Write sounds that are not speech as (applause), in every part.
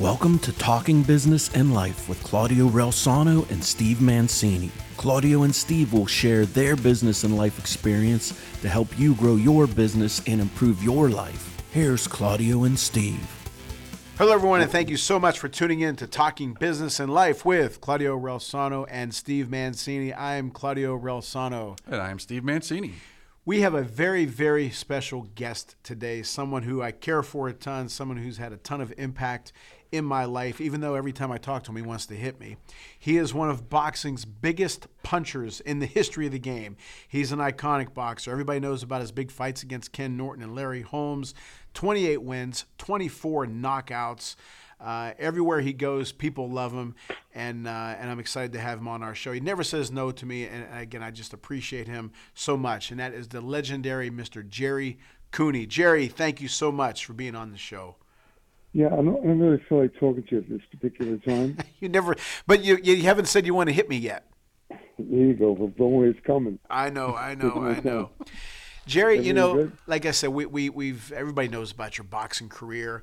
Welcome to Talking Business and Life with Claudio Relsano and Steve Mancini. Claudio and Steve will share their business and life experience to help you grow your business and improve your life. Here's Claudio and Steve. Hello, everyone, and thank you so much for tuning in to Talking Business and Life with Claudio Relsano and Steve Mancini. I am Claudio Relsano. And I am Steve Mancini. We have a very, very special guest today, someone who I care for a ton, someone who's had a ton of impact in my life, even though every time I talk to him, he wants to hit me. He is one of boxing's biggest punchers in the (laughs) history of the game. He's an iconic boxer. Everybody knows about his big fights against Ken Norton and Larry Holmes 28 wins, 24 knockouts. Uh, everywhere he goes, people love him, and uh, and I'm excited to have him on our show. He never says no to me, and again, I just appreciate him so much. And that is the legendary Mr. Gerry Cooney. Gerry, thank you so much for being on the show. Yeah, I don't, I don't really feel like talking to you at this particular time. (laughs) you never, but you you haven't said you want to hit me yet. There you go. But don't worry, it's coming. I know, I know, I know. Gerry, you know, like I said, we, we we've everybody knows about your boxing career,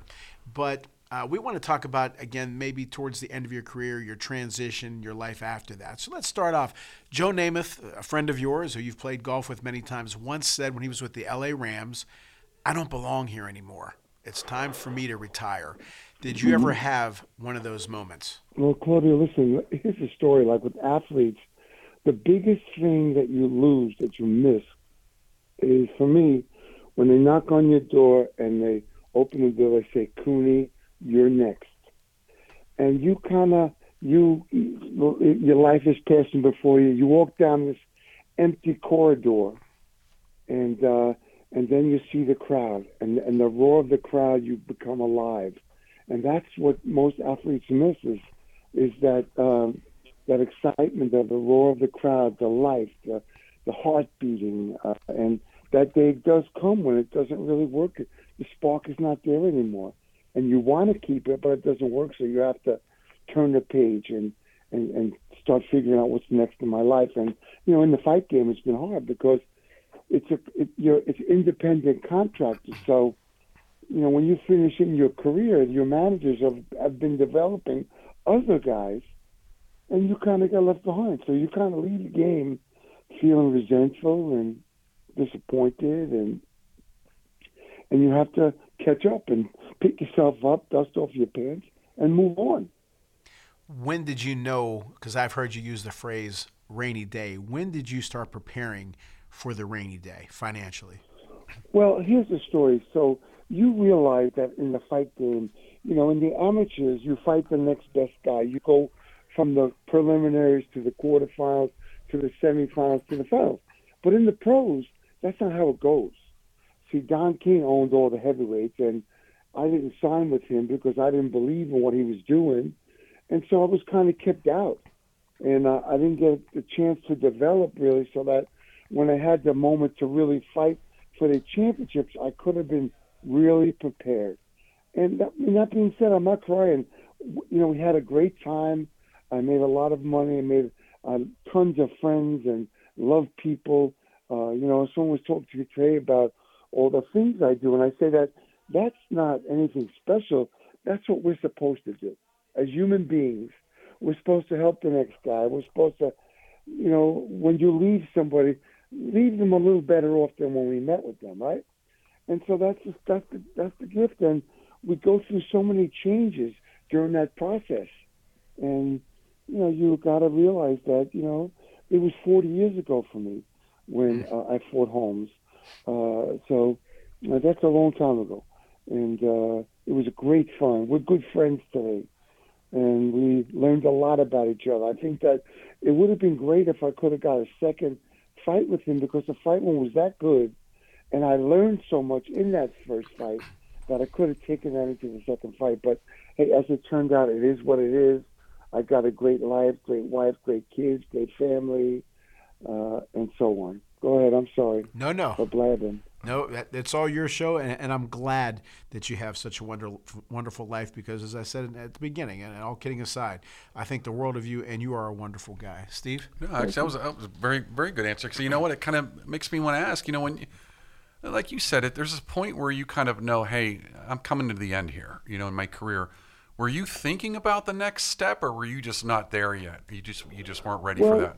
but uh, we want to talk about again maybe towards the end of your career, your transition, your life after that. So let's start off. Joe Namath, a friend of yours who you've played golf with many times, once said when he was with the L.A. Rams, "I don't belong here anymore." It's time for me to retire. Did you ever have one of those moments? Well, Claudia, listen, here's a story. Like with athletes, the biggest thing that you lose, that you miss, is for me, when they knock on your door and they open the door, they say, Cooney, you're next. And you kind of, you, your life is passing before you. You walk down this empty corridor and, uh, and then you see the crowd and and the roar of the crowd you become alive. And that's what most athletes miss is is that um, that excitement of the roar of the crowd the life the the heart beating uh, and that day does come when it doesn't really work. The spark is not there anymore. And you want to keep it but it doesn't work so you have to turn the page and and, and start figuring out what's next in my life. And you know in the fight game it's been hard because it's a it, you're it's independent contractors. So, you know, when you finish in your career, your managers have have been developing other guys, and you kind of got left behind. So you kind of leave the game feeling resentful and disappointed, and and you have to catch up and pick yourself up, dust off your pants, and move on. When did you know? Because I've heard you use the phrase "rainy day." When did you start preparing? For the rainy day financially? Well, here's the story. So you realize that in the fight game, you know, in the amateurs, you fight the next best guy. You go from the preliminaries to the quarterfinals to the semifinals to the finals. But in the pros, that's not how it goes. See, Don King owned all the heavyweights, and I didn't sign with him because I didn't believe in what he was doing, and so I was kind of kept out, and uh, I didn't get the chance to develop really, so that when I had the moment to really fight for the championships, I could have been really prepared. And that, that being said, I'm not crying. You know, we had a great time. I made a lot of money. I made uh, tons of friends and loved people. Uh, you know, someone was talking to me today about all the things I do, and I say that that's not anything special. That's what we're supposed to do as human beings. We're supposed to help the next guy. We're supposed to, you know, when you leave somebody, leave them a little better off than when we met with them, right? And so that's just, that's the, that's the gift. And we go through so many changes during that process, and you know you got to realize that you know it was 40 years ago for me when uh, I fought Holmes. Uh, so uh, that's a long time ago, and uh, it was a great fun. We're good friends today, and we learned a lot about each other. I think that it would have been great if I could have got a second fight with him because the fight one was that good, and I learned so much in that first fight that I could have taken that into the second fight. But hey, as it turned out, it is what it is. I got a great life, great wife, great kids, great family, uh, and so on. Go ahead. I'm sorry. No, no. For blabbing. No, it's all your show, and, and, I'm glad that you have such a wonderful, wonderful life. Because as I said at the beginning, and all kidding aside, I think the world of you, and you are a wonderful guy, Steve. No, actually, that was, that was a very, very good answer. So you know what? It kind of makes me want to ask. You know, when, like you said, it there's a point where you kind of know, hey, I'm coming to the end here. You know, in my career, were you thinking about the next step, or were you just not there yet? You just you just weren't ready well, for that.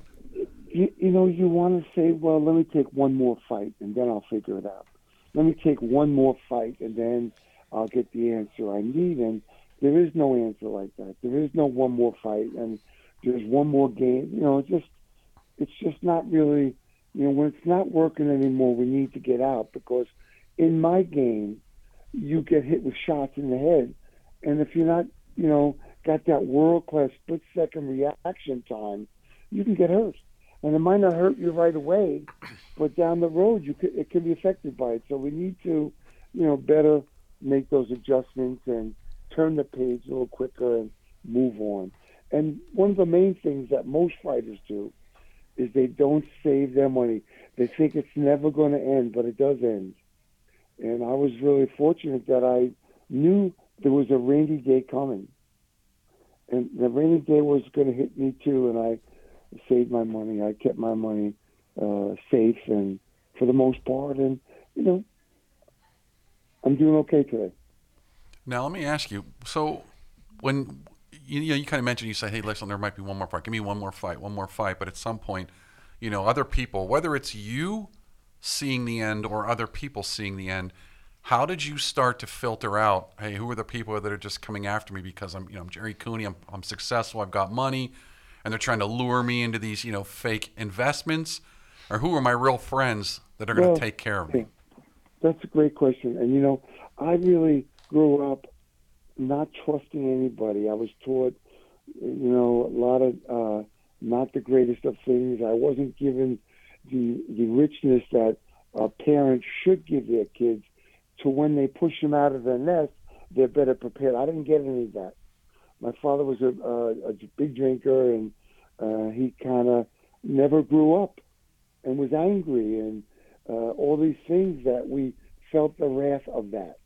You, you know, you want to say, well, let me take one more fight, and then I'll figure it out. Let me take one more fight, and then I'll get the answer I need. And there is no answer like that. There is no one more fight, and there's one more game. You know, it's just it's just not really. You know, when it's not working anymore, we need to get out because in my game, you get hit with shots in the head, and if you're not, you know, got that world class split second reaction time, you can get hurt. And it might not hurt you right away, but down the road, you could, it can be affected by it. So we need to, you know, better make those adjustments and turn the page a little quicker and move on. And one of the main things that most fighters do is they don't save their money. They think it's never going to end, but it does end. And I was really fortunate that I knew there was a rainy day coming. And the rainy day was going to hit me too, and I saved my money. I kept my money uh, safe, and for the most part, and you know, I'm doing okay today. Now let me ask you. So when you, you know you kind of mentioned you say, hey, listen, there might be one more fight. Give me one more fight, one more fight. But at some point, you know, other people, whether it's you seeing the end or other people seeing the end, how did you start to filter out? Hey, who are the people that are just coming after me because I'm, you know, I'm Gerry Cooney. I'm, I'm successful. I've got money, and they're trying to lure me into these, you know, fake investments, or who are my real friends that are going to take care of me? That's a great question. And you know, I really grew up not trusting anybody. I was taught, you know, a lot of uh, not the greatest of things. I wasn't given the the richness that uh, parents should give their kids. To when they push them out of their nest, they're better prepared. I didn't get any of that. My father was a, a, a big drinker, and uh, he kind of never grew up, and was angry, and uh, all these things that we felt the wrath of that.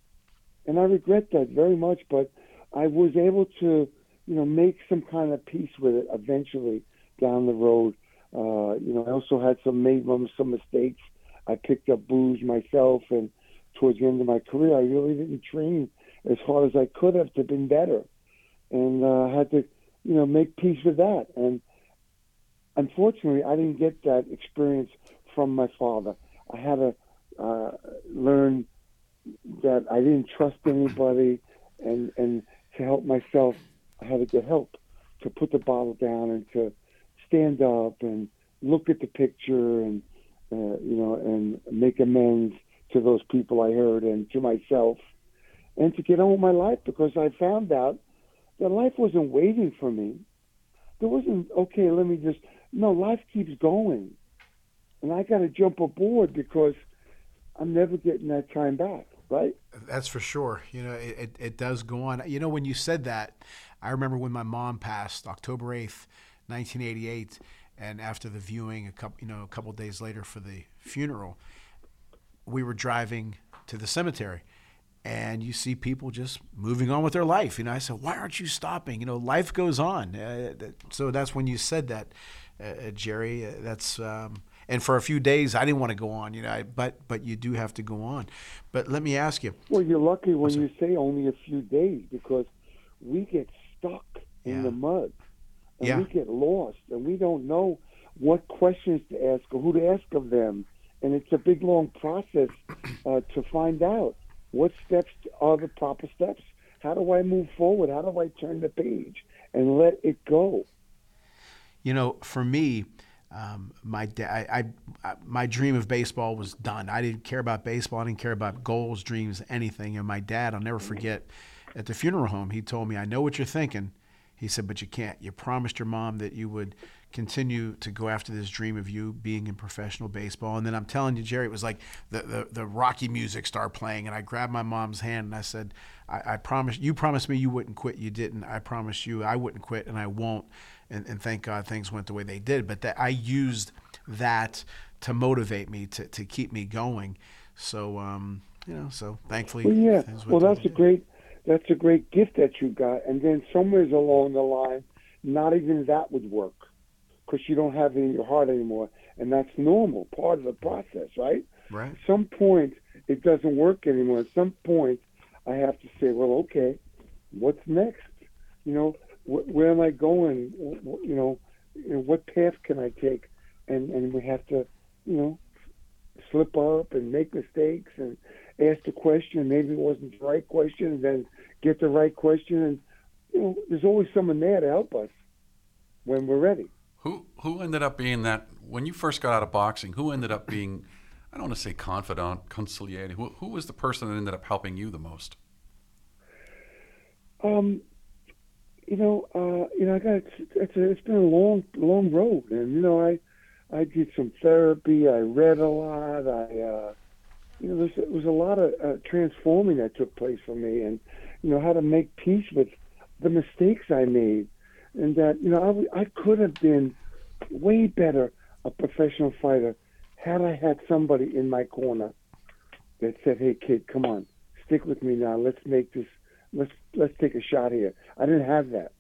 And I regret that very much, but I was able to, you know, make some kind of peace with it eventually down the road. Uh, you know, I also had some made some mistakes. I picked up booze myself, and towards the end of my career, I really didn't train as hard as I could have to been better, and uh, had to, you know, make peace with that. And unfortunately, I didn't get that experience from my father. I had to uh, learn that I didn't trust anybody, and and to help myself, I had to get help to put the bottle down and to stand up and look at the picture and uh, you know and make amends to those people I hurt and to myself, and to get on with my life because I found out that life wasn't waiting for me. There wasn't okay. Let me just no. Life keeps going, and I got to jump aboard because I'm never getting that time back. Right? That's for sure. You know, it, it, it does go on. You know, when you said that, I remember when my mom passed October 8th, 1988, and after the viewing, a couple, you know, a couple days later for the funeral, we were driving to the cemetery and you see people just moving on with their life. You know, I said, why aren't you stopping? You know, life goes on. Uh, that, so that's when you said that, uh, Gerry. Uh, that's um, and for a few days I didn't want to go on. You know, I, but but you do have to go on. But let me ask you. Well, you're lucky when you say only a few days because we get stuck in Yeah. the mud and Yeah. we get lost and we don't know what questions to ask or who to ask of them. And it's a big, long process uh, to find out what steps are the proper steps. How do I move forward? How do I turn the page and let it go? You know, for me, um, my da- I, I, my dream of baseball was done. I didn't care about baseball. I didn't care about goals, dreams, anything. And my dad, I'll never forget, at the funeral home, he told me, "I know what you're thinking." He said, "But you can't. You promised your mom that you would continue to go after this dream of you being in professional baseball." And then I'm telling you, Gerry, it was like the the, the Rocky music started playing, and I grabbed my mom's hand and I said, "I, I promise. You promised me you wouldn't quit. You didn't. I promised you I wouldn't quit, and I won't." And, and thank God things went the way they did. But that I used that to motivate me to, to keep me going. So um, you know, so thankfully, Well, yeah. Well, that's a great that's a great gift that you got. And then somewheres along the line, not even that would work because you don't have it in your heart anymore, and that's normal, part of the process, right? right. At some point, it doesn't work anymore. At some point, I have to say, well, okay, what's next? You know, wh- where am I going? Wh- You know, you know, what path can I take? And and we have to, you know, slip up and make mistakes and ask the question. Maybe it wasn't the right question, and then get the right question. And you know, there's always someone there to help us when we're ready. Who who ended up being that when you first got out of boxing? Who ended up being I don't want to say confidant, conciliator. Who who was the person that ended up helping you the most? Um, you know, uh, you know, I got it's a, it's been a long, long road, and you know, I I did some therapy. I read a lot. I uh, you know, there was a lot of uh, transforming that took place for me, and you know, how to make peace with the mistakes I made, and that you know, I, I could have been way better a professional fighter had I had somebody in my corner that said, "Hey, kid, come on, stick with me now. Let's make this. Let's let's take a shot here." I didn't have that,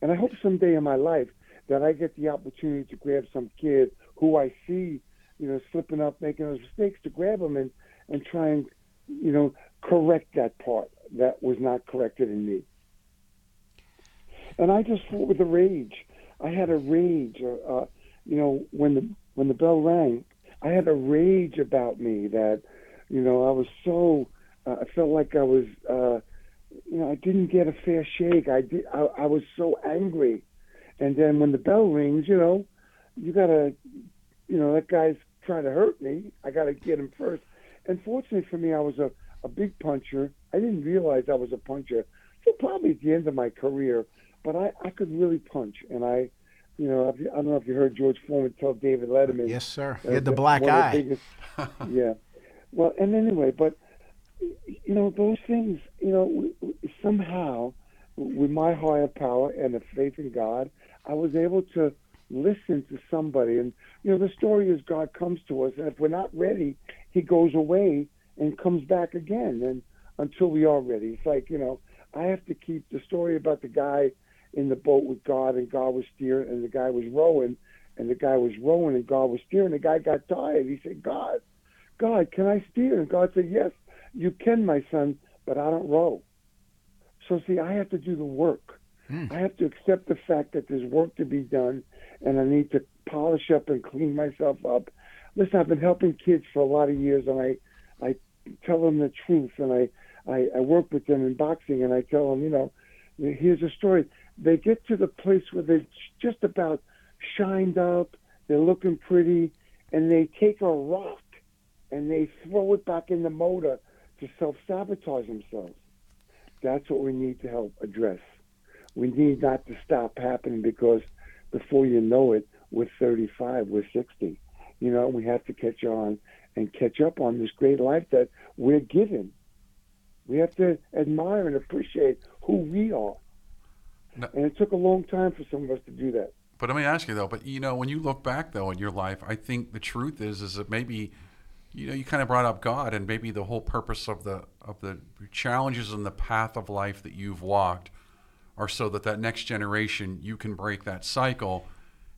and I hope someday in my life that I get the opportunity to grab some kid who I see, you know, slipping up, making those mistakes, to grab them and and try and, you know, correct that part that was not corrected in me. And I just fought with a rage. I had a rage. Uh, uh, you know, when the when the bell rang, I had a rage about me that, you know, I was so. Uh, I felt like I was. Uh, you know, I didn't get a fair shake. I did. I, I was so angry, and then when the bell rings, you know, you gotta, you know, that guy's trying to hurt me. I gotta get him first. And fortunately for me, I was a a big puncher. I didn't realize I was a puncher. So probably at the end of my career, but I I could really punch, and I, you know, I've- don't know if you heard George Foreman tell David Letterman. Yes, sir. You had the black of the biggest- (laughs) yeah. Well, and anyway, but you know those things. You know, somehow with my higher power and the faith in God, I was able to listen to somebody. And you know, the story is God comes to us, and if we're not ready, He goes away and comes back again. And until we are ready, it's like you know, I have to keep the story about the guy in the boat with God, and God was steering, and the guy was rowing, and the guy was rowing, and God was steering. The guy got tired. He said, "God, God, can I steer?" And God said, "Yes, you can, my son, but I don't row." So see, I have to do the work. Hmm. I have to accept the fact that there's work to be done, and I need to polish up and clean myself up. Listen, I've been helping kids for a lot of years, and I, I tell them the truth, and I, I, I work with them in boxing, and I tell them, you know, here's a story. They get to the place where they're just about shined up, they're looking pretty, and they take a rock and they throw it back in the motor to self sabotage themselves. That's what we need to help address. We need not to stop happening because before you know it, we're 35, we're 60. You know, we have to catch on and catch up on this great life that we're given. We have to admire and appreciate who we are. No. And it took a long time for some of us to do that. But let me ask you though. But you know, when you look back though in your life, I think the truth is is that maybe, you know, you kind of brought up God, and maybe the whole purpose of the of the challenges and the path of life that you've walked are so that that next generation you can break that cycle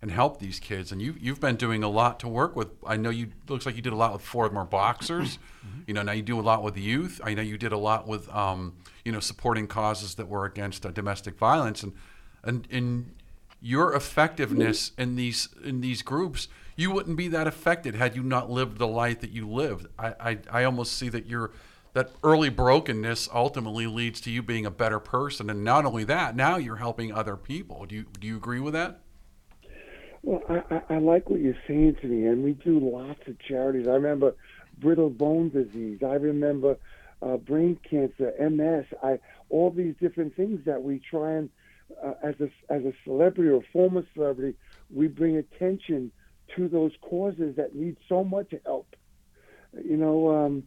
and help these kids. And you you've been doing a lot to work with. I know you looks like you did a lot with Fordmore Boxers. You know, now you do a lot with youth. I know you did a lot with um, you know supporting causes that were against uh, domestic violence. And and and your effectiveness in these in these groups you wouldn't be that affected had you not lived the life that you lived. I i, I almost see that your that early brokenness ultimately leads to you being a better person. And not only that now you're helping other people. Do you do you agree with that? Well, I, I like what you're saying to me, and we do lots of charities. I remember brittle bone disease. I remember uh, brain cancer, MS. I all these different things that we try and, uh, as a as a celebrity or former celebrity, we bring attention to those causes that need so much help. You know, um,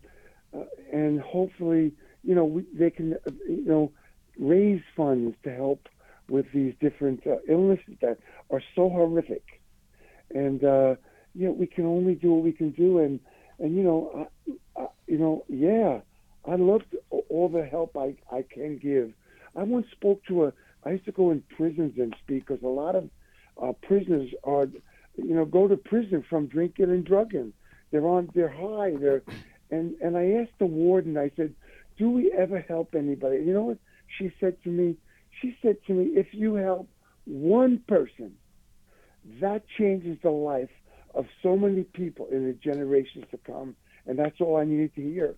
uh, and hopefully, you know, we, they can, uh, you know, raise funds to help with these different uh, illnesses that are so horrific. And uh, you know, we can only do what we can do. And and you know, I, I, you know, yeah, I love all the help I I can give. I once spoke to a. I used to go in prisons and speak because a lot of uh, prisoners are, you know, go to prison from drinking and drugging. They're on, they're high. They're, and and I asked the warden. I said, "Do we ever help anybody?" You know what she said to me? She said to me, if you help one person, that changes the life of so many people in the generations to come. And that's all I needed to hear.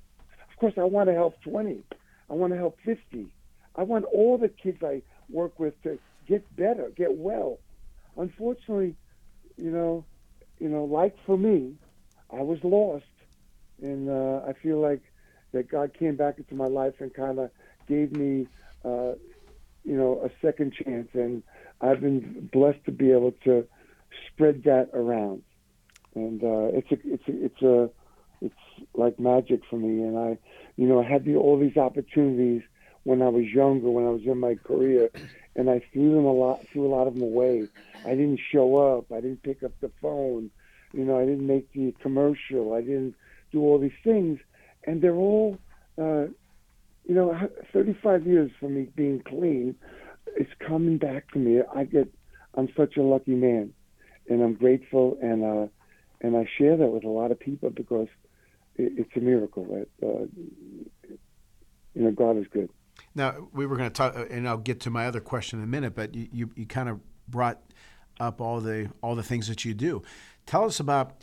Course, I want to help 20. I want to help 50. I want all the kids I work with to get better, get well. Unfortunately, you know, you know, like for me, I was lost, and uh, I feel like that God came back into my life and kind of gave me, uh, you know, a second chance, and I've been blessed to be able to spread that around, and uh, it's a, it's a, it's a, it's like magic for me, and I, you know, I had the, all these opportunities when I was younger, when I was in my career, and I threw them a lot, threw a lot of them away. I didn't show up. I didn't pick up the phone. You know, I didn't make the commercial. I didn't do all these things, and they're all, uh, you know, 35 years for me being clean. It's coming back to me. I get, I'm such a lucky man, and I'm grateful, and uh, and I share that with a lot of people because it, it's a miracle. That uh, you know, God is good. Now we were going to talk, and I'll get to my other question in a minute. But you, you, you kind of brought up all the all the things that you do. Tell us about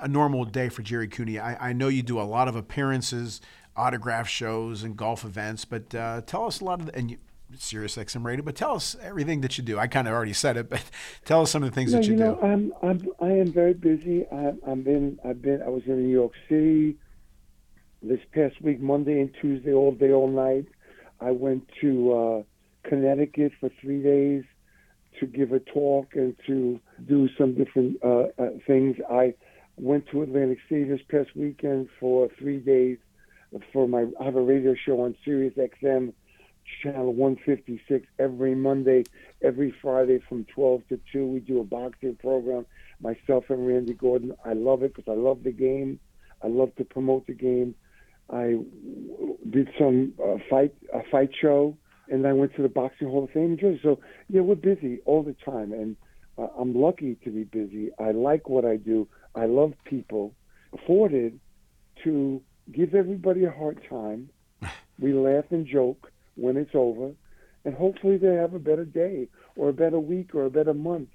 a normal day for Gerry Cooney. I, I know you do a lot of appearances, autograph shows, and golf events. But uh, tell us a lot of the, and you, Sirius XM Radio. But tell us everything that you do. I kind of already said it, but (laughs) tell us some of the things no, that you, you know, do. I'm, I'm I am very busy. I, I've been I've been I was in New York City this past week, Monday and Tuesday, all day, all night. I went to uh, Connecticut for three days to give a talk and to do some different uh, uh, things. I went to Atlantic City this past weekend for three days for my. I have a radio show on Sirius XM, channel 156 every Monday, every Friday from 12 to 2. We do a boxing program. Myself and Randy Gordon. I love it because I love the game. I love to promote the game. I did some uh, fight a fight show, and I went to the Boxing Hall of Fame in Jersey. So yeah, we're busy all the time, and uh, I'm lucky to be busy. I like what I do. I love people. Afforded to give everybody a hard time. (laughs) We laugh and joke when it's over, and hopefully they have a better day or a better week or a better month,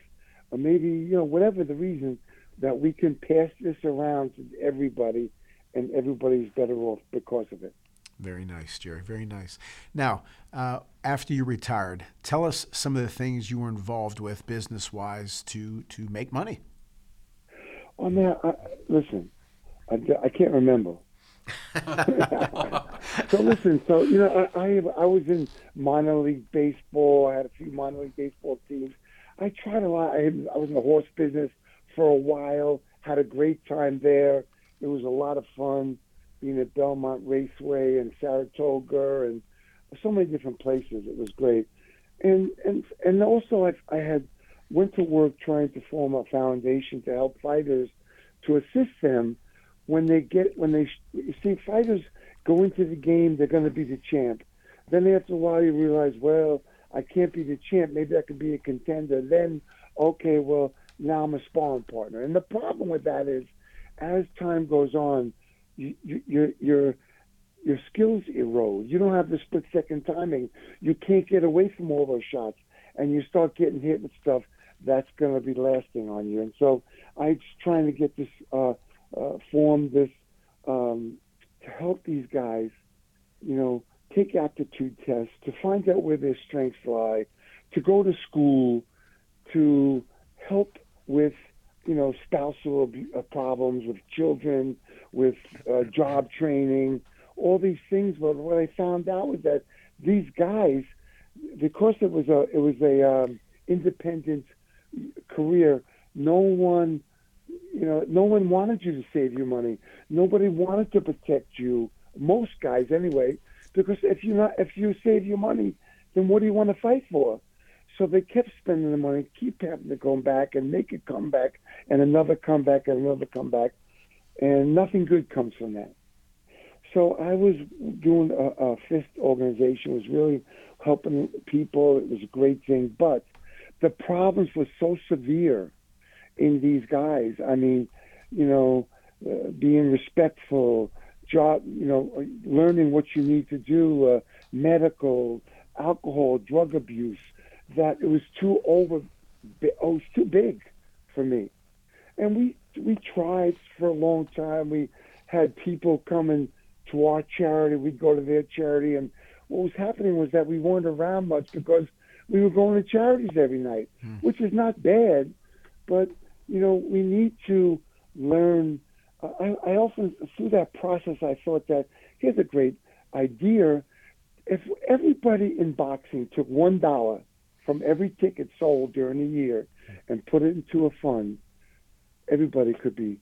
or maybe you know whatever the reason that we can pass this around to everybody and everybody's better off because of it. Very nice, Gerry. Very nice. Now, uh, after you retired, tell us some of the things you were involved with business wise to, to make money. Oh, man, I, listen, I, I can't remember. (laughs) so listen, so you know, I, I I was in minor league baseball. I had a few minor league baseball teams. I tried a lot. I, I was in the horse business for a while. Had a great time there. It was a lot of fun being at Belmont Raceway and Saratoga and so many different places. It was great, and and and also I, I had went to work trying to form a foundation to help fighters to assist them when they get when they see fighters go into the game they're going to be the champ. Then after a while you realize well i can't be the champ. Maybe i could be a contender. Then okay well now i'm a sparring partner. And the problem with that is as time goes on you, you, your your your skills erode. You don't have the split second timing. You can't get away from all those shots and you start getting hit with stuff that's going to be lasting on you. And so i'm trying to get this uh uh, this um, to help these guys, you know, take aptitude tests to find out where their strengths lie, to go to school, to help with, you know, spousal uh, problems with children, with uh, job training, all these things. But what I found out was that these guys, because it was a it was a um, independent career, no one you know, no one wanted you to save your money. Nobody wanted to protect you. Most guys, anyway, because if you not if you save your money, then what do you want to fight for? So they kept spending the money, keep having to go back and make a comeback and another comeback and another comeback, and nothing good comes from that. So I was doing a, a FIST organization, was really helping people. It was a great thing, but the problems were so severe in these guys. I mean, you know, uh, being respectful, job, you know, learning what you need to do, uh, medical, alcohol, drug abuse, that it was too over, it was too big for me. And we we tried for a long time. We had people coming to our charity. We'd go to their charity, and what was happening was that we weren't around much because we were going to charities every night, hmm. which is not bad, but you know we need to learn. I, I often through that process I thought that here's a great idea. If everybody in boxing took one dollar from every ticket sold during the year and put it into a fund, everybody could be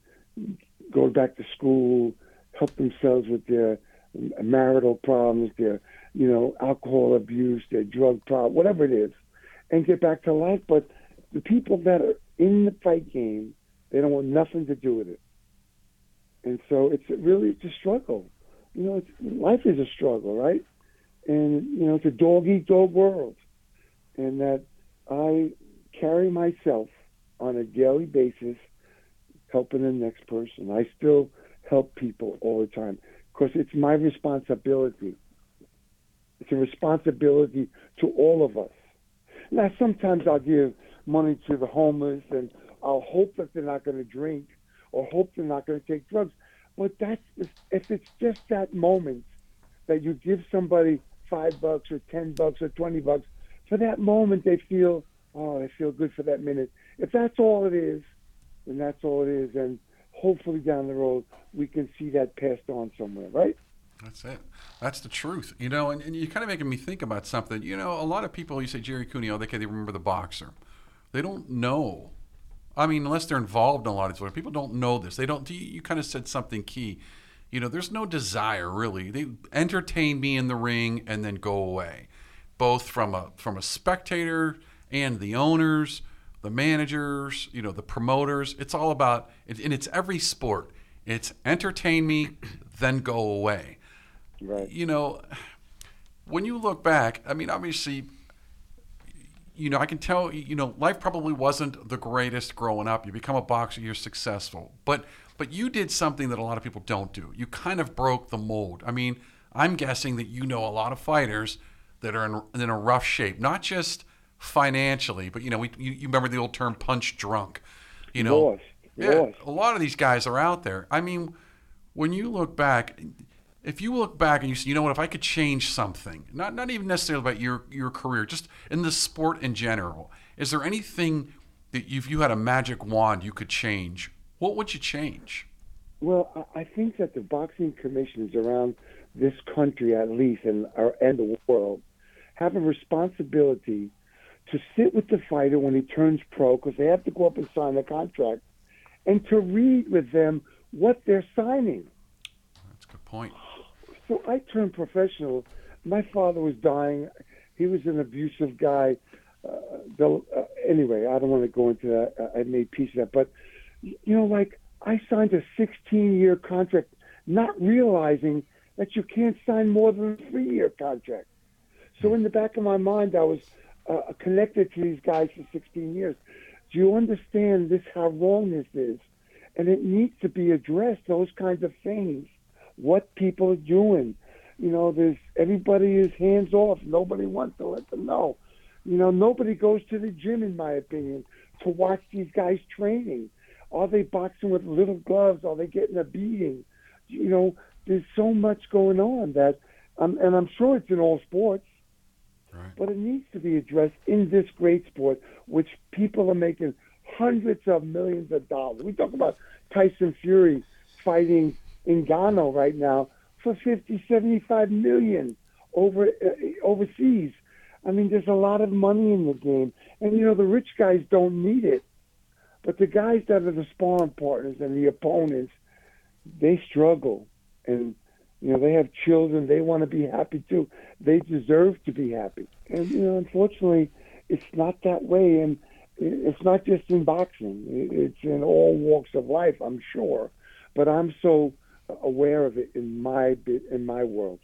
going back to school, help themselves with their marital problems, their you know alcohol abuse, their drug problem, whatever it is, and get back to life. But the people that are in the fight game, they don't want nothing to do with it, and so it's really it's a struggle. You know, life is a struggle, right? And you know, it's a dog eat dog world, and that I carry myself on a daily basis helping the next person. I still help people all the time because it's my responsibility. It's a responsibility to all of us. Now, sometimes I'll give money to the homeless and I'll hope that they're not going to drink or hope they're not going to take drugs. But that's if it's just that moment that you give somebody five bucks or ten bucks or twenty bucks, for that moment they feel, oh, I feel good for that minute. If that's all it is, then that's all it is. And hopefully down the road we can see that passed on somewhere, right? That's it. That's the truth. You know, and, and you're kind of making me think about something. You know, a lot of people, you say Gerry Cooney, oh, they can remember the boxer. They don't know. I mean, unless they're involved in a lot of these, people don't know this. They don't. You, you kind of said something key. You know, there's no desire really. They entertain me in the ring and then go away, both from a from a spectator and the owners the managers, you know, the promoters. It's all about, and it's every sport. It's entertain me, then go away. Right. You know, when you look back, I mean, obviously, you know, I can tell, you know, life probably wasn't the greatest growing up. You become a boxer, you're successful, but but you did something that a lot of people don't do. You kind of broke the mold. I mean, I'm guessing that you know a lot of fighters that are in, in a rough shape, not just financially, but you know, we you, you remember the old term punch drunk. You know, lost, yeah, a lot of these guys are out there. I mean, when you look back, if you look back and you say, you know what, if I could change something, not not even necessarily about your your career, just in the sport in general, is there anything that if you had a magic wand you could change, what would you change? Well, I think that the boxing commissions around this country, at least, and and the world, have a responsibility to sit with the fighter when he turns pro because they have to go up and sign the contract, and to read with them what they're signing. That's a good point. I turned professional. My father was dying. He was an abusive guy. Uh, the, uh, anyway, I don't want to go into that. I made peace of that. But, you know, like I signed a 16 year contract, not realizing that you can't sign more than a three year contract. So in the back of my mind, I was uh, connected to these guys for 16 years. Do you understand this? How wrong this is, and it needs to be addressed. Those kinds of things, what people are doing. You know, there's everybody is hands off. Nobody wants to let them know. You know, nobody goes to the gym, in my opinion, to watch these guys training. Are they boxing with little gloves? Are they getting a beating? You know, there's so much going on that, um, and I'm sure it's in all sports Right. But it needs to be addressed in this great sport, which people are making hundreds of millions of dollars. We talk about Tyson Fury fighting Ngannou right now for 50, 75 million over uh, overseas. I mean, there's a lot of money in the game, and you know the rich guys don't need it, but the guys that are the sparring partners and the opponents, they struggle, and you know, they have children. They want to be happy too. They deserve to be happy. And you know, unfortunately, it's not that way. And it's not just in boxing. It's in all walks of life. I'm sure, but I'm so aware of it in my bit in my world.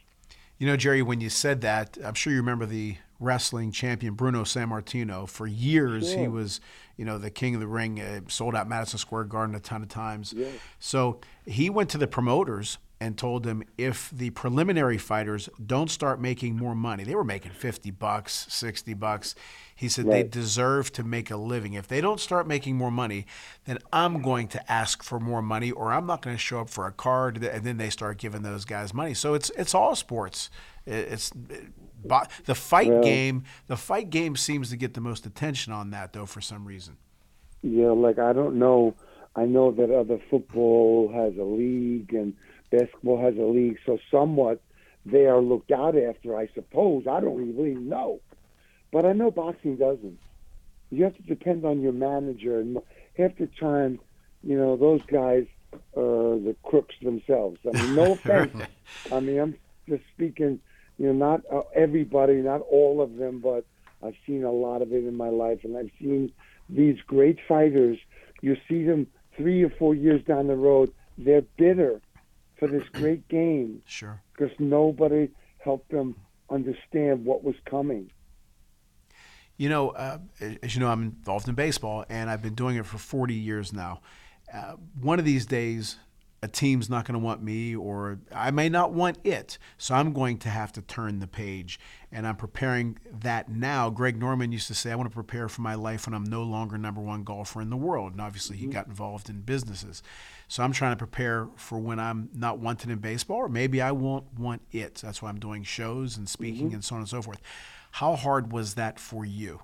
You know, Gerry, when you said that, I'm sure you remember the wrestling champion Bruno Sammartino. For years, he was, you know, the king of the ring. Uh, sold out Madison Square Garden a ton of times. Yeah. So he went to the promoters and told them if the preliminary fighters don't start making more money, they were making 50 bucks, 60 bucks. He said they deserve to make a living. If they don't start making more money, then I'm going to ask for more money or I'm not going to show up for a card and then they start giving those guys money. So it's it's all sports. It's bo- the fight Well- game, the fight game seems to get the most attention on that though for some reason. Yeah, like I don't know. I know that other football has a league and basketball has a league, so somewhat they are looked out after, I suppose. I don't really know, but I know boxing doesn't. You have to depend on your manager, and half the time, you know, those guys are the crooks themselves. I mean, no (laughs) offense. I mean, I'm just speaking. You know, not uh, everybody, not all of them, but I've seen a lot of it in my life, and I've seen these great fighters. You see them three or four years down the road, they're bitter for this (clears throat) great game Sure. because nobody helped them understand what was coming. You know, uh, as you know, I'm involved in baseball, and I've been doing it for 40 years now. Uh, one of these days, a team's not going to want me, or I may not want it. So I'm going to have to turn the page, and I'm preparing that now. Greg Norman used to say, "I want to prepare for my life when I'm no longer number one golfer in the world." And obviously, he got involved in businesses. So I'm trying to prepare for when I'm not wanted in baseball, or maybe I won't want it. That's why I'm doing shows and speaking and so on and so forth. How hard was that for you?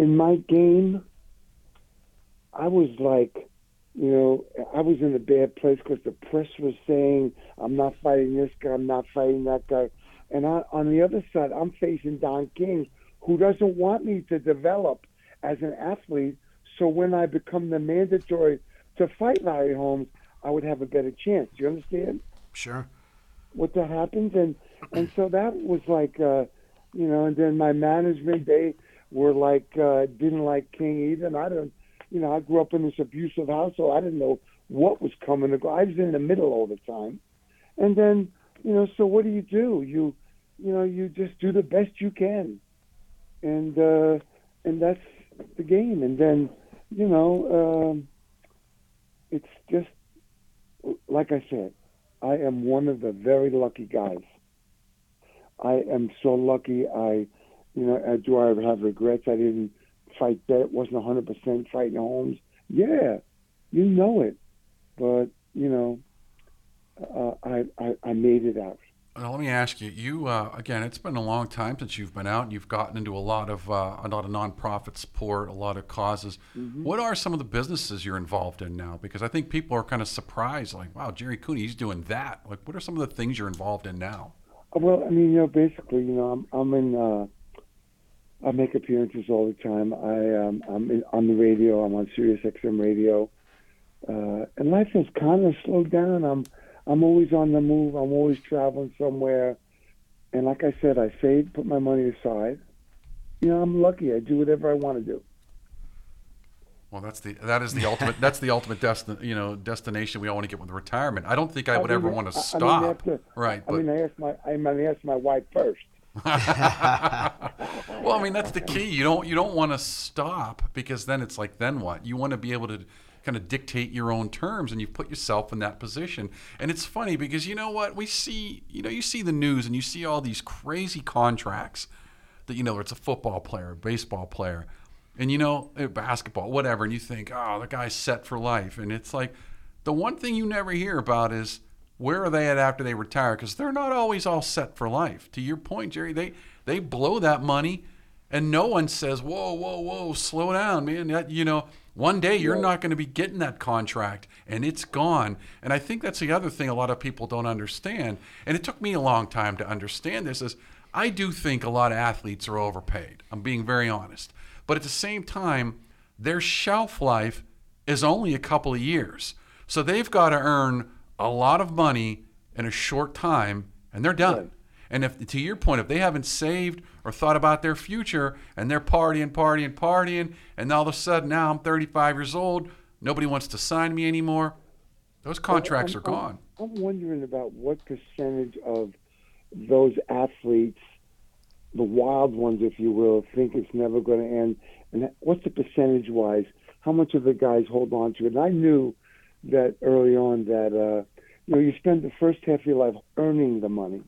in my game, I was like, you know, I was in a bad place because the press was saying, I'm not fighting this guy, I'm not fighting that guy. And I, on the other side, I'm facing Don King, who doesn't want me to develop as an athlete. So when I become the mandatory to fight Larry Holmes, I would have a better chance. Do you understand? Sure. What that happens. And and so that was like uh you know and then my management they were like uh didn't like king either. And i don't you know i grew up in this abusive household. I didn't know what was coming to go. I was in the middle all the time. And then you know so what do you do? You you know you just do the best you can. And uh and that's the game. And then you know um it's just like i said I am one of the very lucky guys. I am so lucky. I, you know, uh, do I have regrets? I didn't fight that. It wasn't 100% fighting Holmes. Yeah, you know it. But, you know, uh, I, I, I made it out. Now, let me ask you. You uh, again. It's been a long time since you've been out. and You've gotten into a lot of uh, a lot of nonprofit support, a lot of causes. What are some of the businesses you're involved in now? Because I think people are kind of surprised, like, "Wow, Gerry Cooney, he's doing that." Like, what are some of the things you're involved in now? Well, I mean, you know, basically, you know, I'm, I'm in, uh, I make appearances all the time. I, um, I'm in, on the radio. I'm on Sirius XM radio. Uh, and life has kind of slowed down. I'm, I'm always on the move. I'm always traveling somewhere. And like I said, I save, put my money aside. You know, I'm lucky. I do whatever I want to do. Well, that's the that is the ultimate that's the ultimate destin you know destination we all want to get with retirement. I don't think I would mean, ever want to stop. I mean, after- right, I but mean, I asked my, I mean, I asked my wife first. (laughs) well, I mean that's the key. You don't you don't want to stop because then it's like then what? You want to be able to kind of dictate your own terms and you've put yourself in that position. And it's funny because you know what? We see, you know, you see the news and you see all these crazy contracts that you know it's a football player, a baseball player, and you know, eh, basketball, whatever, and you think, "Oh, the guy's set for life." And it's like the one thing you never hear about is where are they at after they retire because they're not always all set for life. To your point, Gerry, they they blow that money and no one says, "Whoa, whoa, whoa, slow down, man." That, you know, one day you're not going to be getting that contract, and it's gone. And I think that's the other thing a lot of people don't understand. And it took me a long time to understand this. Is I do think a lot of athletes are overpaid. I'm being very honest, but at the same time, their shelf life is only a couple of years, so they've got to earn a lot of money in a short time, and they're done. Right. And if, to your point, if they haven't saved or thought about their future and they're partying, partying, partying, and all of a sudden now I'm 35 years old, nobody wants to sign me anymore, those contracts I'm- are gone. I'm, I'm wondering about what percentage of those athletes, the wild ones, if you will, think it's never going to end, and what's the percentage wise? How much of the guys hold on to it? And I knew that early on that uh, you know, you spend the first half of your life earning the money,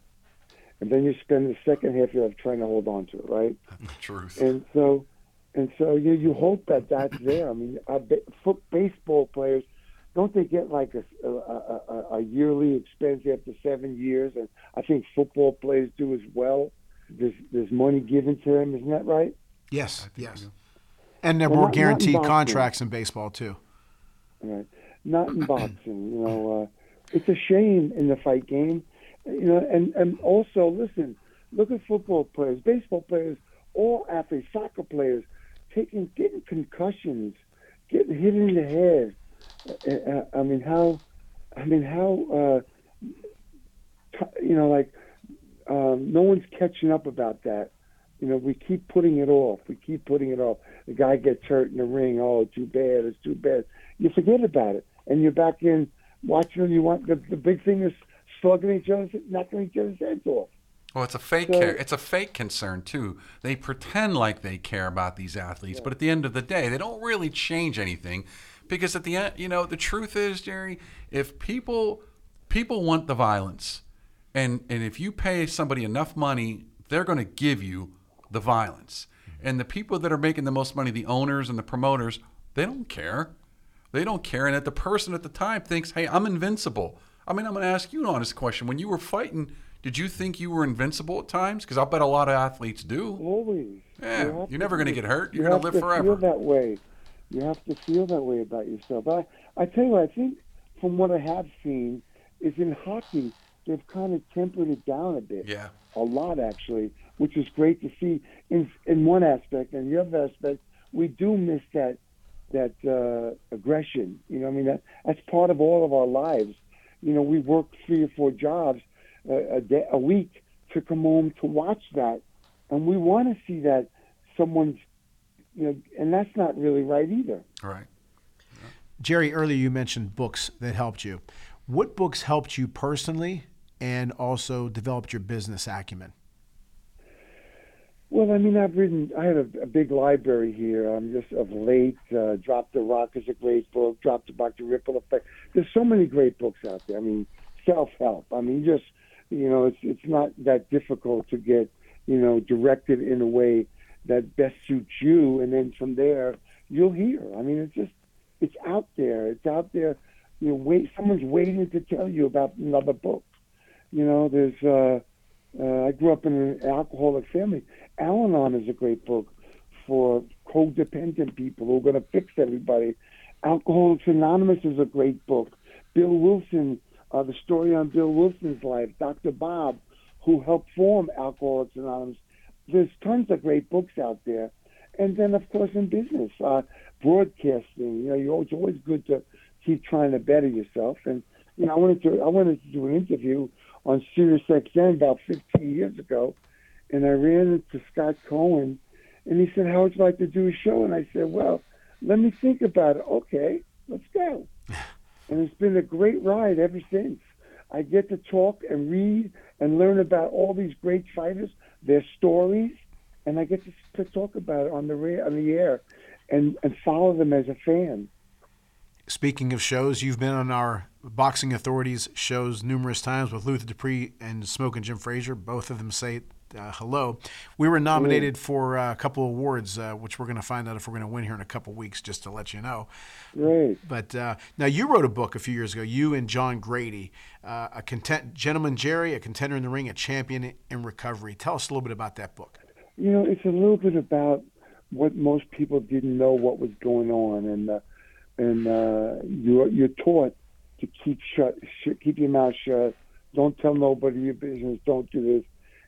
and then you spend the second half of your life trying to hold on to it, right? (laughs) Truth. And so, and so you you hope that that's (clears throat) there. I mean, uh, ba- foot, baseball players don't they get like a, a, a, a yearly expense after seven years? And I think football players do as well. There's there's money given to them, isn't that right? Yes, yes. And there are Well, more not- not in guaranteed contracts in baseball too. Right. Not in (clears throat) boxing. You know, uh, it's a shame in the fight game. You know, and and also listen, look at football players, baseball players, all athletes, soccer players, taking getting concussions, getting hit in the head. Uh, uh, I mean, how? I mean, how? Uh, you know, like um, no one's catching up about that. You know, we keep putting it off. We keep putting it off. The guy gets hurt in the ring. Oh, too bad. It's too bad. You forget about it, and you're back in watching. You want the the big thing is slugging each other, knocking each other's heads off. Well, it's a fake So- care. It's a fake concern too. They pretend like they care about these athletes, but at the end of the day, they don't really change anything because at the end, you know, the truth is, Gerry, if people people want the violence, and and if you pay somebody enough money, they're going to give you the violence. And the people that are making the most money, the owners and the promoters, they don't care. They don't care. And that the person at the time thinks, hey, I'm invincible. I mean, I'm going to ask you an honest question. When you were fighting, did you think you were invincible at times? Because I'll bet a lot of athletes do. Always. Yeah, you you're never gonna get hurt. you You're gonna have live to forever. Feel that way. You have to feel that way about yourself. I I tell you what, I think from what I have seen is in hockey they've kind of tempered it down a bit. Yeah. a lot actually, which is great to see in in one aspect. And the other aspect, we do miss that that uh, aggression. You know, I mean that that's part of all of our lives. You know, we work three or four jobs uh, a day, a week to come home to watch that, and we want to see that someone's, you know, and that's not really right either. Right. Gerry, earlier you mentioned books that helped you. What books helped you personally and also developed your business acumen? Well, I mean, I've written. I have a, a big library here. I'm just of late. Uh, Drop the Rock is a great book. Drop the Rock, The Ripple Effect. There's so many great books out there. I mean, self help. I mean, just you know, it's it's not that difficult to get you know directed in a way that best suits you, and then from there you'll hear. I mean, it's just it's out there. It's out there. You know, wait. Someone's waiting to tell you about another book. You know, there's. uh uh, I grew up in an alcoholic family. Al Anon is a great book for codependent people who are going to fix everybody. Alcoholics Anonymous is a great book. Bill Wilson, uh, the story on Bill Wilson's life, Dr. Bob, who helped form Alcoholics Anonymous. There's tons of great books out there. And then, of course, in business, uh, broadcasting. You know, you it's always good to keep trying to better yourself. And you know, I wanted to I wanted to do an interview on Sirius XM about 15 years ago, and I ran into Scott Cohen, and he said, "How would you like to do a show?" And I said, "Well, let me think about it. Okay, let's go." (sighs) and it's been a great ride ever since. I get to talk and read and learn about all these great fighters, their stories, and I get to, to talk about it on the on the air, and and follow them as a fan. Speaking of shows, you've been on our Boxing Authorities shows numerous times with Luther Dupree and Smoke and Jim Frazier. Both of them say uh, hello. We were nominated for uh, a couple of awards, uh, which we're going to find out if we're going to win here in a couple weeks, just to let you know. Great. But uh, now you wrote a book a few years ago. You and John Grady, uh, a content, gentleman Gerry, a contender in the ring, a champion in recovery. Tell us a little bit about that book. You know, it's a little bit about what most people didn't know what was going on, and uh, and uh, you're you're taught to keep shut, sh- keep your mouth shut. Don't tell nobody your business. Don't do this.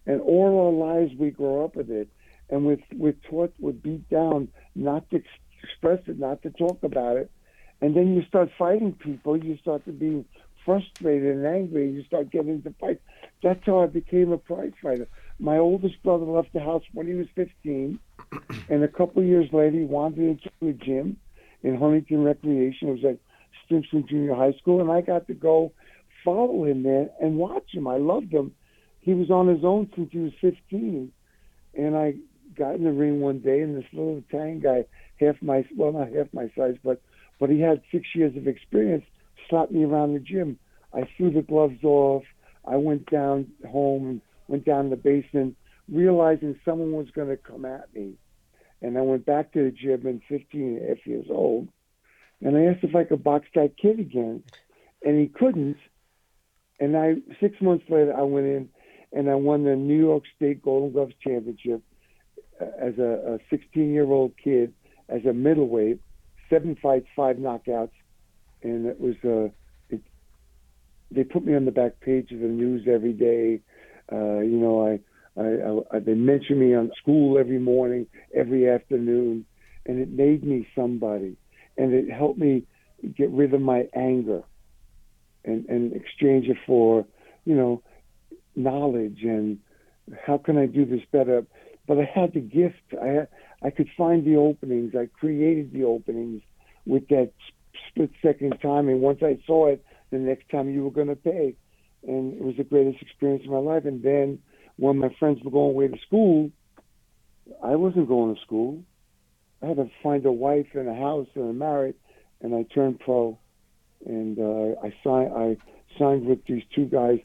And all our lives we grow up with it, and we're we're taught we're beat down not to ex- express it, not to talk about it, and then you start fighting people. You start to be frustrated and angry. You start getting into fights. That's how I became a prize fighter. My oldest brother left the house when he was 15, (coughs) and a couple of years later, he wandered into a gym in Huntington Recreation. It was at Stimson Junior High School, and I got to go follow him there and watch him. I loved him. He was on his own since he was 15, and I got in the ring one day, and this little Italian guy, half my well, not half my size, but but he had six years of experience, slapped me around the gym. I threw the gloves off. I went down home and went down the basement, realizing someone was going to come at me. And I went back to the gym at 15 and a half years old, and I asked if I could box that kid again, and he couldn't. And I six months later, I went in and I won the New York State Golden Gloves Championship uh, as a 16 year old kid as a middleweight, seven fights, five knockouts, and it was uh, it, they put me on the back page of the news every day. Uh, you know, I, I, I they mention me on school every morning, every afternoon, and it made me somebody, and it helped me get rid of my anger, and and exchange it for, you know, knowledge and how can I do this better. But I had the gift. I I could find the openings. I created the openings with that split second time. And once I saw it, the next time you were going to pay. And it was the greatest experience of my life. And then when my friends were going away to school, I wasn't going to school. I had to find a wife and a house and a married, and I turned pro. And uh, I signed. I signed with these two guys,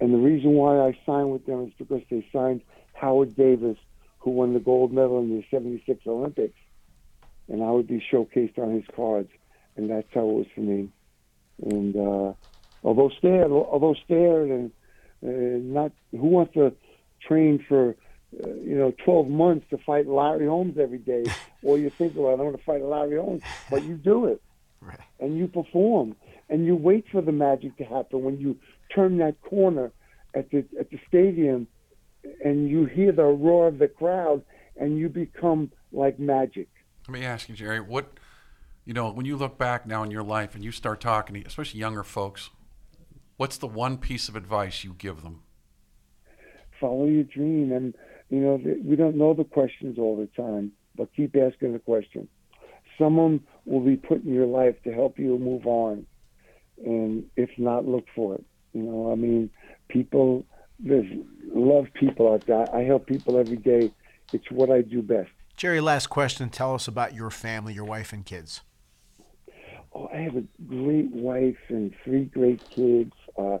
and the reason why I signed with them is because they signed Howard Davis, who won the gold medal in the '76 Olympics, and I would be showcased on his cards, and that's how it was for me. And uh, although scared, although scared, and uh, not who wants to train for uh, you know 12 months to fight Larry Holmes every day, (laughs) or you think, well, I don't want to fight Larry Holmes, but you do it, (laughs) Right. and you perform, and you wait for the magic to happen when you turn that corner at the at the stadium, and you hear the roar of the crowd, and you become like magic. Let me ask you, Gerry, what, you know, when you look back now in your life and you start talking, to, especially younger folks, what's the one piece of advice you give them? follow your dream. And, you know, we don't know the questions all the time, but keep asking the question. Someone will be put in your life to help you move on. And if not, look for it. You know, I mean, people, there's love people out there. I help people every day. It's what I do best. Gerry, last question. Tell us about your family, your wife and kids. Oh, I have a great wife and three great kids. Uh,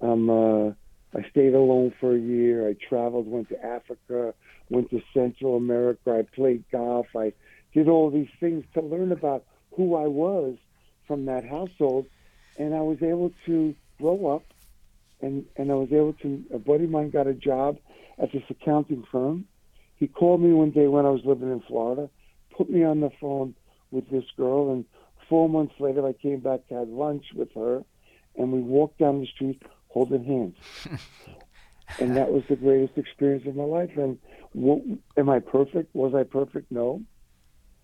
I'm, uh, I stayed alone for a year. I traveled, went to Africa, went to Central America. I played golf. I did all these things to learn about who I was from that household, and I was able to grow up. And and I was able to. A buddy of mine got a job at this accounting firm. He called me one day when I was living in Florida, put me on the phone with this girl, and four months later I came back to have lunch with her, and we walked down the street holding hands. (laughs) and that was the greatest experience of my life. And what, am I perfect? Was I perfect? No.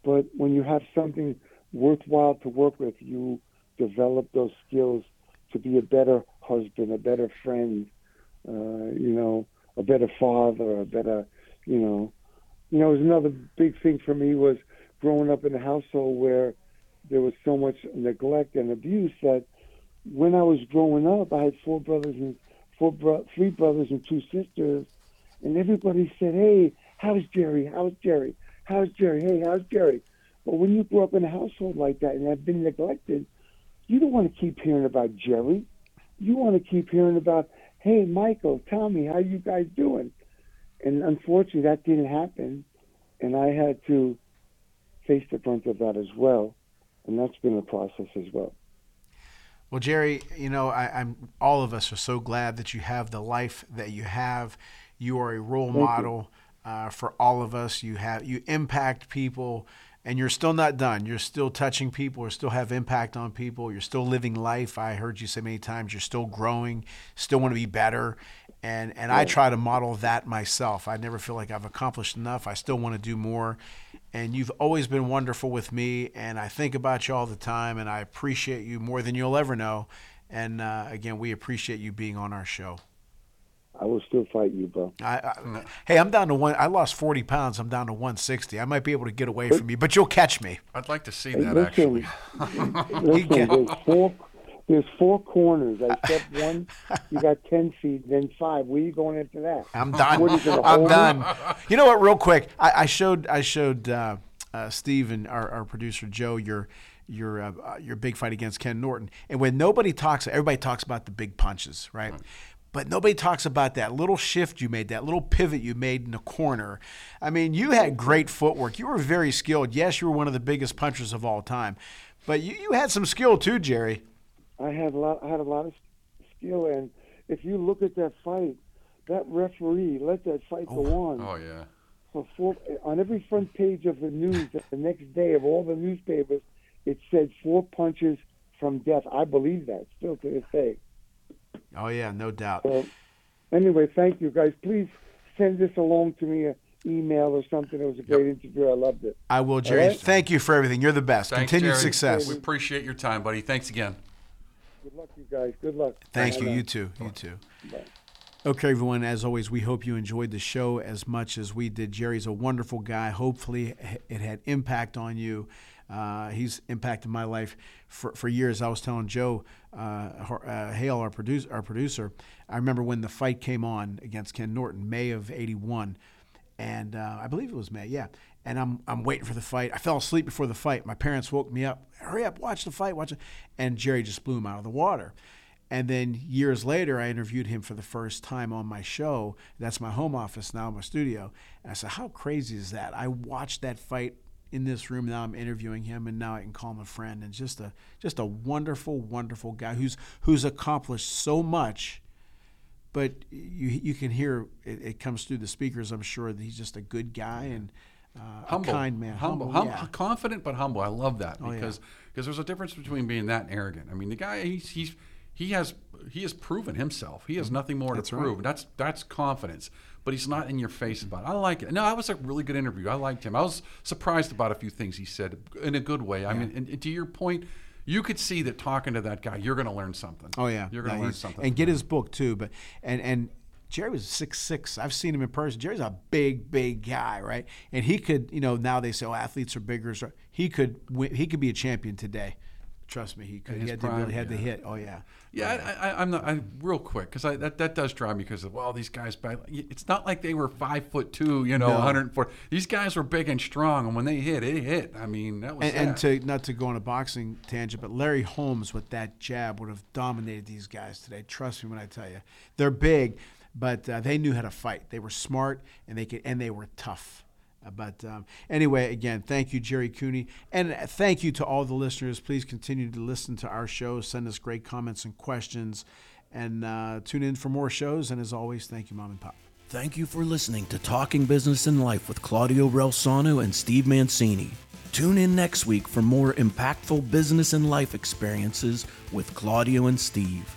But when you have something worthwhile to work with, you develop those skills to be a better husband, a better friend, uh, you know, a better father, a better, you know, you know, it was another big thing for me was growing up in a household where there was so much neglect and abuse that when I was growing up, I had four brothers and four bro- three brothers and two sisters, and everybody said, "Hey, how's Gerry? How's Gerry? How's Gerry? Hey, how's Gerry?" But when you grow up in a household like that and have been neglected, you don't want to keep hearing about Gerry. You want to keep hearing about, "Hey, Michael, Tommy, how you guys doing?" And unfortunately, that didn't happen, and I had to face the brunt of that as well, and that's been a process as well. Well, Gerry, you know, I, I'm all of us are so glad that you have the life that you have. You are a role Thank model uh, for all of us. You have you impact people, and you're still not done. You're still touching people. You still have impact on people. You're still living life. I heard you say many times you're still growing. Still want to be better, and and I try to model that myself. I never feel like I've accomplished enough. I still want to do more. And you've always been wonderful with me, and I think about you all the time, and I appreciate you more than you'll ever know. And uh, again, we appreciate you being on our show. I will still fight you, bro. I, I, hey, I'm down to one. I lost 40 pounds. I'm down to 160. I might be able to get away from you, but you'll catch me. I'd like to see Hey, that listen, actually. listen, (laughs) can- there's four, there's four corners. I step one, you got ten feet, then five. Where you going into that? I'm done. What is it, a I'm hole? done. You know what? Real quick, I, I showed I showed uh, uh, Steve and our, our producer Joe your your uh, uh, your big fight against Ken Norton. And when nobody talks, everybody talks about the big punches, right? But nobody talks about that little shift you made, that little pivot you made in the corner. I mean, you had great footwork. You were very skilled. Yes, you were one of the biggest punchers of all time, but you, you had some skill too, Gerry. I had a lot. I had a lot of skill, and if you look at that fight, that referee let that fight go oh. on. Oh yeah. For four, on every front page of the news the next day of all the newspapers, it said four punches from death. I believe that still to this day. Oh yeah, no doubt. So, anyway, thank you guys. Please send this along to me, an email or something. It was a great interview. I loved it. I will, Gerry. right. Thank you for everything. You're the best. Thanks, Continued Gerry. success. We appreciate your time, buddy. Thanks again. Good luck, you guys. Good luck. Thank you. Bye-bye. You too. You too. Bye. Okay, everyone. As always, we hope you enjoyed the show as much as we did. Gerry's a wonderful guy. Hopefully, it had impact on you. Uh, he's impacted my life for, for years. I was telling Joe uh, uh, Hale, our producer, our producer. I remember when the fight came on against Ken Norton, May of '81, and uh, I believe it was May. Yeah, and I'm I'm waiting for the fight. I fell asleep before the fight. My parents woke me up. Hurry up, watch the fight, watch it. And Gerry just blew him out of the water. And then years later, I interviewed him for the first time on my show. That's my home office now, my studio. And I said, How crazy is that? I watched that fight in this room. Now I'm interviewing him, and now I can call him a friend. And just a just a wonderful, wonderful guy who's who's accomplished so much. But you you can hear it, it comes through the speakers. I'm sure that he's just a good guy and uh, humble, a kind man. humble, Humble, hum- yeah. confident but humble. I love that Oh, yeah. because because there's a difference between being that and arrogant. I mean, the guy he's he's he has he has proven himself. He has mm-hmm. nothing more That's to right. prove. That's that's confidence. But he's not in your face about it. I like it. No, that was a really good interview. I liked him. I was surprised about a few things he said in a good way. I mean, and, and to your point, you could see that talking to that guy, you're going to learn something. Oh yeah, you're going to Yeah, learn something. and get his book too. But and and Gerry was six six. I've seen him in person. Gerry's a big big guy, right? And he could, you know, now they say oh athletes are bigger. So he could win, he could be a champion today. Trust me, he could. He had the prime, ability, had the hit. Oh yeah. Yeah, I, I, I'm not. I real quick because that that does drive me because well these guys. It's not like they were five foot two, you know, No. 104. These guys were big and strong, and when they hit, it hit. I mean, that was And, and to not to go on a boxing tangent, but Larry Holmes with that jab would have dominated these guys today. Trust me when I tell you, they're big, but uh, they knew how to fight. They were smart and they could and they were tough. But um, anyway, again, thank you, Gerry Cooney, and thank you to all the listeners. Please continue to listen to our show. Send us great comments and questions, and uh, tune in for more shows. And as always, thank you, Mom and Pop. Thank you for listening to Talking Business and Life with Claudio Relsano and Steve Mancini. Tune in next week for more impactful business and life experiences with Claudio and Steve.